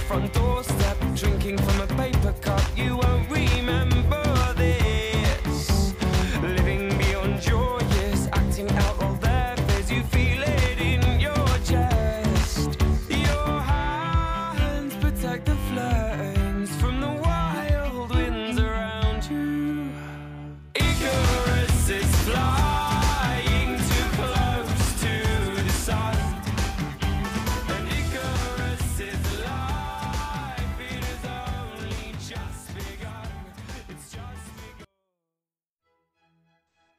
front doorstep, drinking from a paper cup. You won't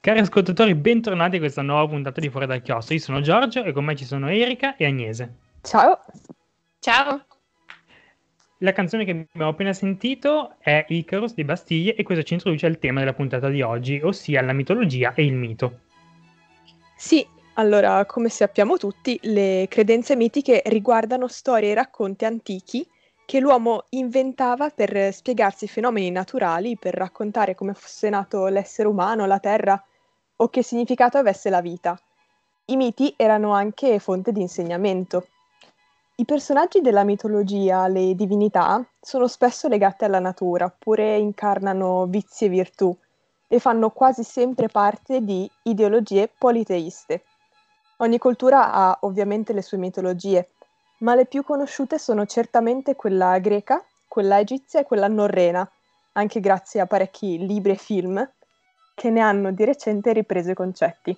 Cari ascoltatori, bentornati a questa nuova puntata di Fuori dal Chiostro. Io sono Giorgio e con me ci sono Erika e Agnese. Ciao. Ciao. La canzone che abbiamo appena sentito è Icarus di Bastiglie e questo ci introduce al tema della puntata di oggi, ossia la mitologia e il mito. Sì, allora, come sappiamo tutti, le credenze mitiche riguardano storie e racconti antichi che l'uomo inventava per spiegarsi i fenomeni naturali, per raccontare come fosse nato l'essere umano, la Terra o che significato avesse la vita. I miti erano anche fonte di insegnamento. I personaggi della mitologia, le divinità, sono spesso legati alla natura, oppure incarnano vizi e virtù e fanno quasi sempre parte di ideologie politeiste. Ogni cultura ha ovviamente le sue mitologie, ma le più conosciute sono certamente quella greca, quella egizia e quella norrena, anche grazie a parecchi libri e film che ne hanno di recente ripreso i concetti.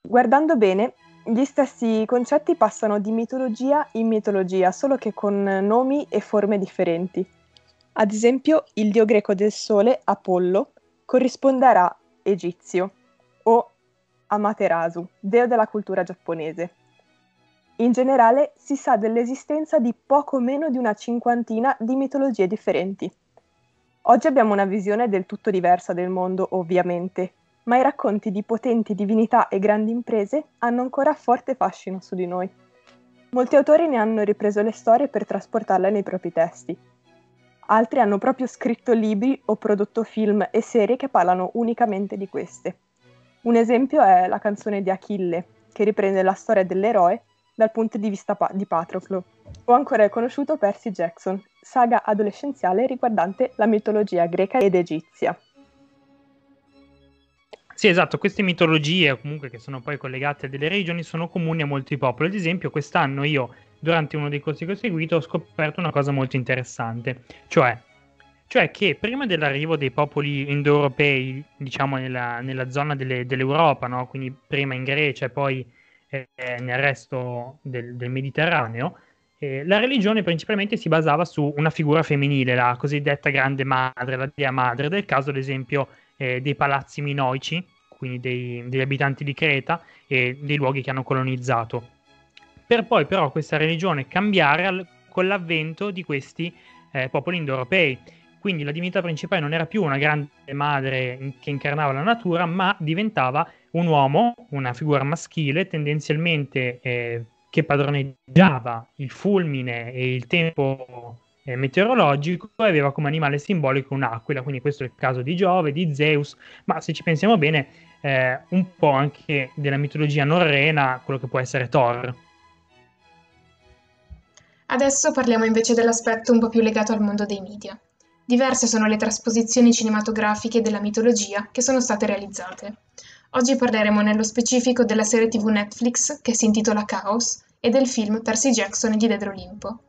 Guardando bene, gli stessi concetti passano di mitologia in mitologia, solo che con nomi e forme differenti. Ad esempio, il dio greco del sole, Apollo, corrisponderà egizio o Amaterasu, deo della cultura giapponese. In generale si sa dell'esistenza di poco meno di una cinquantina di mitologie differenti. Oggi abbiamo una visione del tutto diversa del mondo, ovviamente, ma i racconti di potenti divinità e grandi imprese hanno ancora forte fascino su di noi. Molti autori ne hanno ripreso le storie per trasportarle nei propri testi. Altri hanno proprio scritto libri o prodotto film e serie che parlano unicamente di queste. Un esempio è la canzone di Achille, che riprende la storia dell'eroe dal punto di vista pa- di Patroclo, o ancora il conosciuto Percy Jackson, saga adolescenziale riguardante la mitologia greca ed egizia. Sì, esatto, queste mitologie, comunque che sono poi collegate a delle regioni, sono comuni a molti popoli. Ad esempio, quest'anno io, durante uno dei corsi che ho seguito, ho scoperto una cosa molto interessante, cioè, cioè che prima dell'arrivo dei popoli indoeuropei, diciamo nella, nella zona delle- dell'Europa, no? quindi prima in Grecia e poi eh, nel resto del, del Mediterraneo, eh, la religione principalmente si basava su una figura femminile, la cosiddetta grande madre, la dea madre, del caso ad esempio eh, dei palazzi minoici, quindi dei- degli abitanti di Creta e dei luoghi che hanno colonizzato. Per poi però questa religione cambiare al- con l'avvento di questi eh, popoli indoeuropei. Quindi la divinità principale non era più una grande madre che incarnava la natura, ma diventava un uomo, una figura maschile, tendenzialmente eh, che padroneggiava il fulmine e il tempo eh, meteorologico e aveva come animale simbolico un'aquila, quindi questo è il caso di Giove, di Zeus, ma se ci pensiamo bene, eh, un po' anche della mitologia norrena, quello che può essere Thor. Adesso parliamo invece dell'aspetto un po' più legato al mondo dei media. Diverse sono le trasposizioni cinematografiche della mitologia che sono state realizzate. Oggi parleremo nello specifico della serie TV Netflix che si intitola Chaos e del film Percy Jackson di Dietro Olimpo.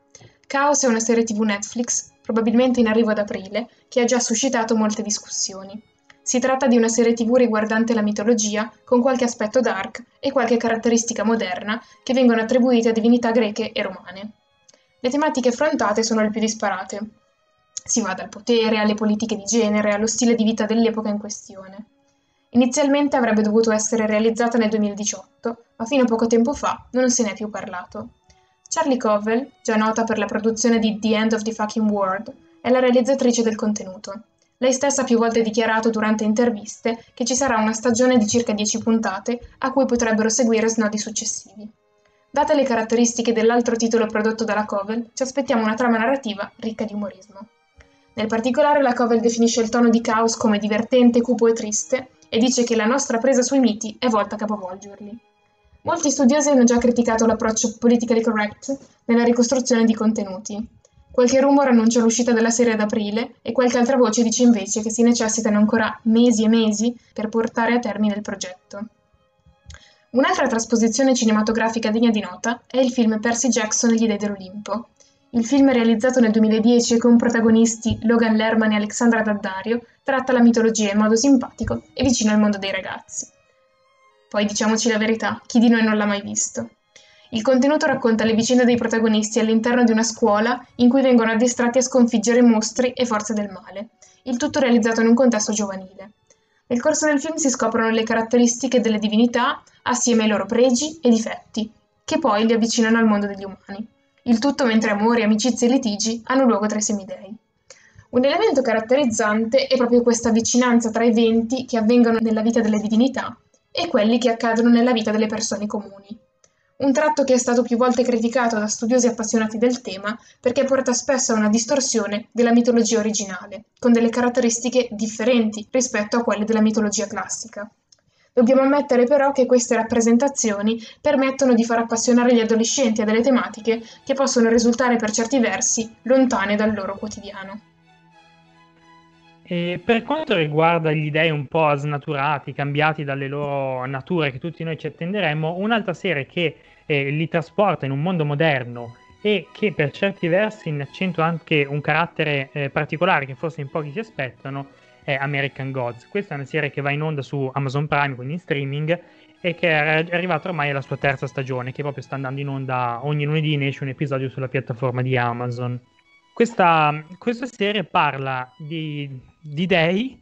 Chaos è una serie TV Netflix, probabilmente in arrivo ad aprile, che ha già suscitato molte discussioni. Si tratta di una serie TV riguardante la mitologia, con qualche aspetto dark e qualche caratteristica moderna che vengono attribuite a divinità greche e romane. Le tematiche affrontate sono le più disparate. Si va dal potere alle politiche di genere, allo stile di vita dell'epoca in questione. Inizialmente avrebbe dovuto essere realizzata nel 2018, ma fino a poco tempo fa non se ne è più parlato. Charlie Covell, già nota per la produzione di The End of the Fucking World, è la realizzatrice del contenuto. Lei stessa ha più volte dichiarato durante interviste che ci sarà una stagione di circa 10 puntate a cui potrebbero seguire snodi successivi. Date le caratteristiche dell'altro titolo prodotto dalla Covell, ci aspettiamo una trama narrativa ricca di umorismo. Nel particolare la Covel definisce il tono di Caos come divertente, cupo e triste e dice che la nostra presa sui miti è volta a capovolgerli. Molti studiosi hanno già criticato l'approccio politically correct nella ricostruzione di contenuti. Qualche rumor annuncia l'uscita della serie ad aprile e qualche altra voce dice invece che si necessitano ancora mesi e mesi per portare a termine il progetto. Un'altra trasposizione cinematografica degna di nota è il film Percy Jackson e gli dei dell'Olimpo. Il film realizzato nel 2010 con protagonisti Logan Lerman e Alexandra Daddario tratta la mitologia in modo simpatico e vicino al mondo dei ragazzi. Poi diciamoci la verità, chi di noi non l'ha mai visto? Il contenuto racconta le vicende dei protagonisti all'interno di una scuola in cui vengono addestratti a sconfiggere mostri e forze del male, il tutto realizzato in un contesto giovanile. Nel corso del film si scoprono le caratteristiche delle divinità assieme ai loro pregi e difetti, che poi li avvicinano al mondo degli umani. Il tutto mentre amori, amicizie e litigi hanno luogo tra i semidei. Un elemento caratterizzante è proprio questa vicinanza tra eventi che avvengono nella vita delle divinità e quelli che accadono nella vita delle persone comuni. Un tratto che è stato più volte criticato da studiosi appassionati del tema perché porta spesso a una distorsione della mitologia originale, con delle caratteristiche differenti rispetto a quelle della mitologia classica. Dobbiamo ammettere però che queste rappresentazioni permettono di far appassionare gli adolescenti a delle tematiche che possono risultare per certi versi lontane dal loro quotidiano. E per quanto riguarda gli dei un po' snaturati, cambiati dalle loro nature che tutti noi ci attenderemmo, un'altra serie che eh, li trasporta in un mondo moderno e che per certi versi accentua anche un carattere eh, particolare che forse in pochi si aspettano è American Gods. Questa è una serie che va in onda su Amazon Prime, quindi in streaming, e che è arrivata ormai alla sua terza stagione, che proprio sta andando in onda ogni lunedì, ne esce un episodio sulla piattaforma di Amazon. Questa, questa serie parla di, di dei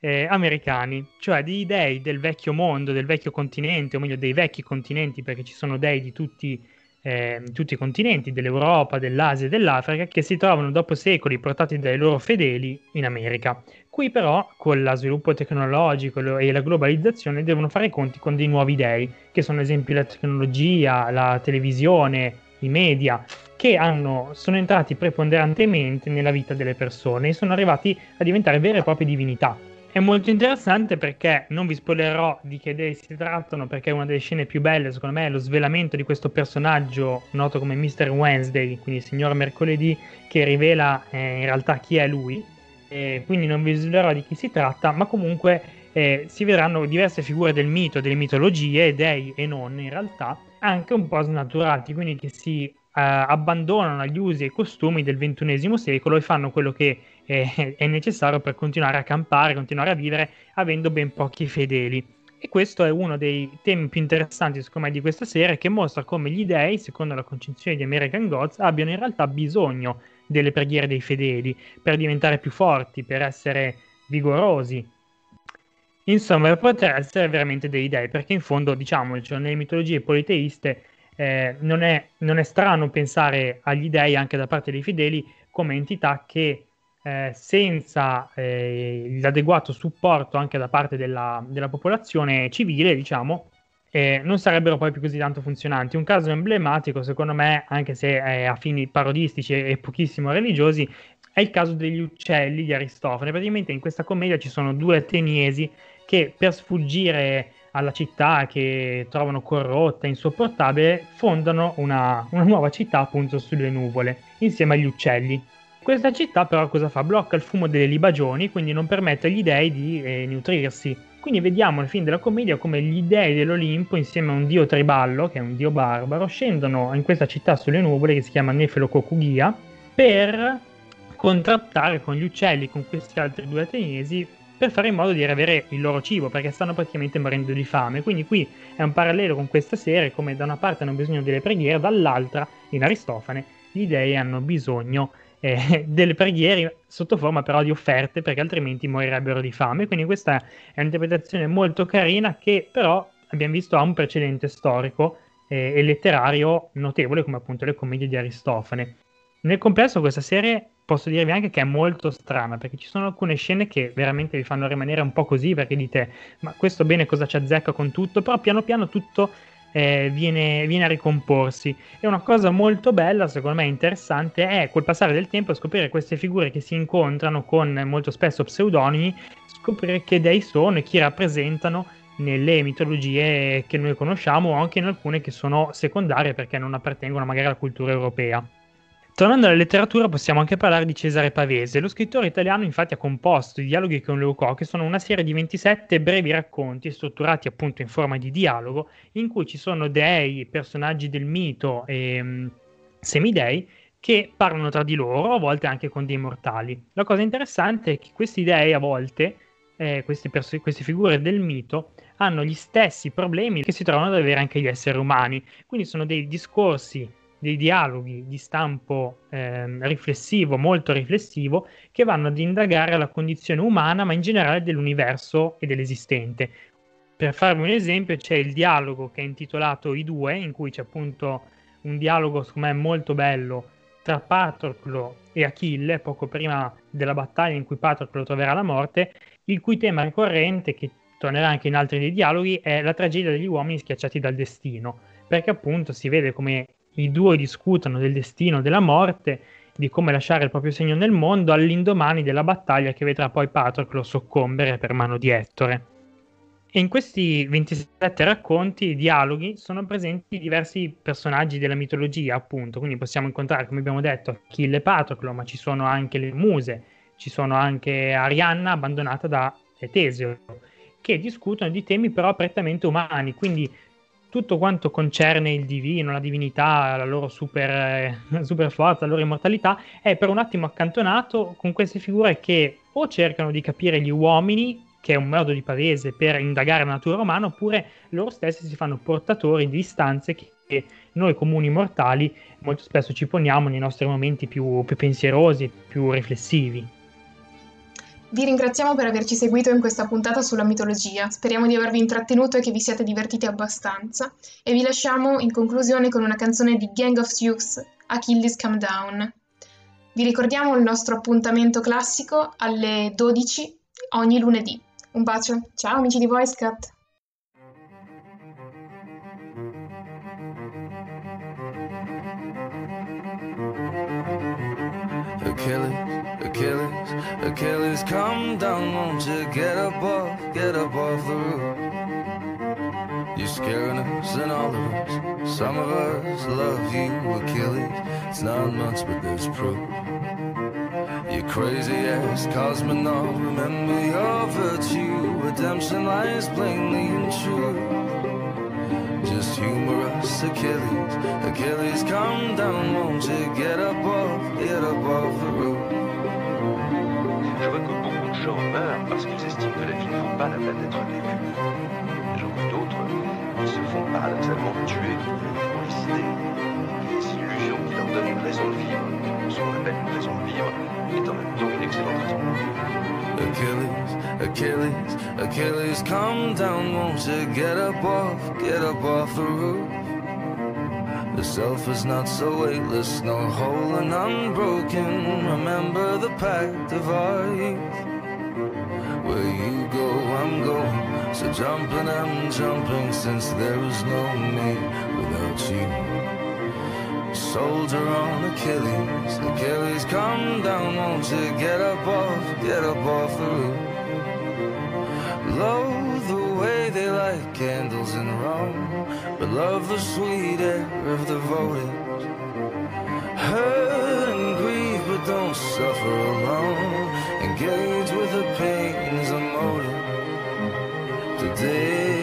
eh, americani, cioè di dei del vecchio mondo, del vecchio continente, o meglio dei vecchi continenti, perché ci sono dei di tutti, eh, tutti i continenti, dell'Europa, dell'Asia e dell'Africa, che si trovano dopo secoli portati dai loro fedeli in America. Qui però, con lo sviluppo tecnologico e la globalizzazione, devono fare i conti con dei nuovi dei, che sono ad esempio la tecnologia, la televisione, i media, che hanno, sono entrati preponderantemente nella vita delle persone e sono arrivati a diventare vere e proprie divinità. È molto interessante perché non vi spoilerò di che dei si trattano, perché una delle scene più belle, secondo me, è lo svelamento di questo personaggio noto come Mr. Wednesday, quindi il signor Mercoledì, che rivela eh, in realtà chi è lui. E quindi non vi svelerò di chi si tratta, ma comunque eh, si vedranno diverse figure del mito, delle mitologie, dei e non in realtà, anche un po' snaturati, quindi che si eh, abbandonano gli usi e costumi del XXI secolo e fanno quello che eh, è necessario per continuare a campare, continuare a vivere avendo ben pochi fedeli. E questo è uno dei temi più interessanti, secondo me, di questa serie, che mostra come gli dei, secondo la concezione di American Gods, abbiano in realtà bisogno delle preghiere dei fedeli per diventare più forti, per essere vigorosi. Insomma, per poter essere veramente dei dei, perché in fondo, diciamo, cioè, nelle mitologie politeiste eh, non, è, non, è, strano pensare agli dei anche da parte dei fedeli come entità che eh, senza eh, l'adeguato supporto anche da parte della, della popolazione civile, diciamo, eh, non sarebbero poi più così tanto funzionanti. Un caso emblematico, secondo me, anche se è a fini parodistici e, e pochissimo religiosi, è il caso degli uccelli di Aristofane. Praticamente in questa commedia ci sono due ateniesi che per sfuggire alla città che trovano corrotta, insopportabile, fondano una, una nuova città appunto sulle nuvole, insieme agli uccelli. Questa città però cosa fa? Blocca il fumo delle libagioni, quindi non permette agli dei di eh, nutrirsi. Quindi vediamo al fine della commedia come gli dei dell'Olimpo, insieme a un dio triballo, che è un dio barbaro, scendono in questa città sulle nuvole che si chiama Nefelococugia, per contrattare con gli uccelli, con questi altri due ateniesi, per fare in modo di avere il loro cibo, perché stanno praticamente morendo di fame. Quindi qui è un parallelo con questa serie, come da una parte hanno bisogno delle preghiere, dall'altra, in Aristofane, gli dei hanno bisogno eh, delle preghiere sotto forma però di offerte, perché altrimenti morirebbero di fame. Quindi questa è un'interpretazione molto carina che però abbiamo visto ha un precedente storico eh, e letterario notevole, come appunto le commedie di Aristofane. Nel complesso questa serie posso dirvi anche che è molto strana perché ci sono alcune scene che veramente vi fanno rimanere un po' così perché dite ma questo bene cosa ci azzecca con tutto però piano piano tutto eh, viene, viene, a ricomporsi. E una cosa molto bella, secondo me interessante, è col passare del tempo scoprire queste figure che si incontrano con molto spesso pseudonimi, scoprire che dei sono e chi rappresentano nelle mitologie che noi conosciamo o anche in alcune che sono secondarie perché non appartengono magari alla cultura europea. Tornando alla letteratura possiamo anche parlare di Cesare Pavese. Lo scrittore italiano infatti ha composto i dialoghi con Leucò, che sono una serie di 27 brevi racconti strutturati appunto in forma di dialogo, in cui ci sono dei, personaggi del mito e um, semidei che parlano tra di loro, a volte anche con dei mortali. La cosa interessante è che questi dei a volte, eh, queste, pers- queste figure del mito, hanno gli stessi problemi che si trovano ad avere anche gli esseri umani. Quindi sono dei discorsi dei dialoghi di stampo eh, riflessivo, molto riflessivo, che vanno ad indagare la condizione umana, ma in generale dell'universo e dell'esistente. Per farvi un esempio, c'è il dialogo che è intitolato I due, in cui c'è appunto un dialogo, secondo me, molto bello tra Patroclo e Achille, poco prima della battaglia in cui Patroclo troverà la morte, il cui tema ricorrente, che tornerà anche in altri dei dialoghi, è la tragedia degli uomini schiacciati dal destino, perché appunto si vede come i due discutono del destino, della morte, di come lasciare il proprio segno nel mondo all'indomani della battaglia che vedrà poi Patroclo soccombere per mano di Ettore. E in questi 27 racconti, dialoghi, sono presenti diversi personaggi della mitologia, appunto, quindi possiamo incontrare, come abbiamo detto, Achille e Patroclo, ma ci sono anche le muse, ci sono anche Arianna abbandonata da Teseo, che discutono di temi però prettamente umani, quindi tutto quanto concerne il divino, la divinità, la loro super, eh, super, forza, la loro immortalità, è per un attimo accantonato con queste figure che o cercano di capire gli uomini, che è un modo di Pavese per indagare la natura umana, oppure loro stessi si fanno portatori di istanze che, noi comuni mortali molto spesso ci poniamo nei nostri momenti più, più pensierosi, più riflessivi. Vi ringraziamo per averci seguito in questa puntata sulla mitologia, speriamo di avervi intrattenuto e che vi siate divertiti abbastanza e vi lasciamo in conclusione con una canzone di Gang of Youths, Achilles Come Down. Vi ricordiamo il nostro appuntamento classico alle 12 ogni lunedì. Un bacio, ciao amici di VoiceCat! Achilles, come down, won't you get up off, get up off the roof? You're scaring us and all of us. Some of us love you, Achilles. It's not much, but there's proof. You crazy ass cosmonaut, remember your virtue. Redemption lies plainly and true. Just humor us, Achilles. Achilles, come down, won't you get up off, get up off the roof? Gens meurent parce qu'ils estiment que la vie ne vaut pas la peine d'être vécue. J'en vois d'autres qui se font paradoxalement tuer pour les idées. Les illusions qui leur donnent une raison de vivre, ce qu'on appelle une raison de vivre, est en même temps une excellente raison de mourir. Achilles, Achilles, Achilles, come down, won't you? Get up off, get up off the roof? The self is not so weightless, nor whole and unbroken. Remember the pact of our youth. Where you go, I'm going. So jumping, I'm jumping, since there is no me without you soldier on Achilles. Achilles, come down, won't you get up off, get up off the roof? Love the way they light candles in Rome, but love the sweet air of the votive. Hurt and grieve, but don't suffer alone engage with the pains I'm molding today.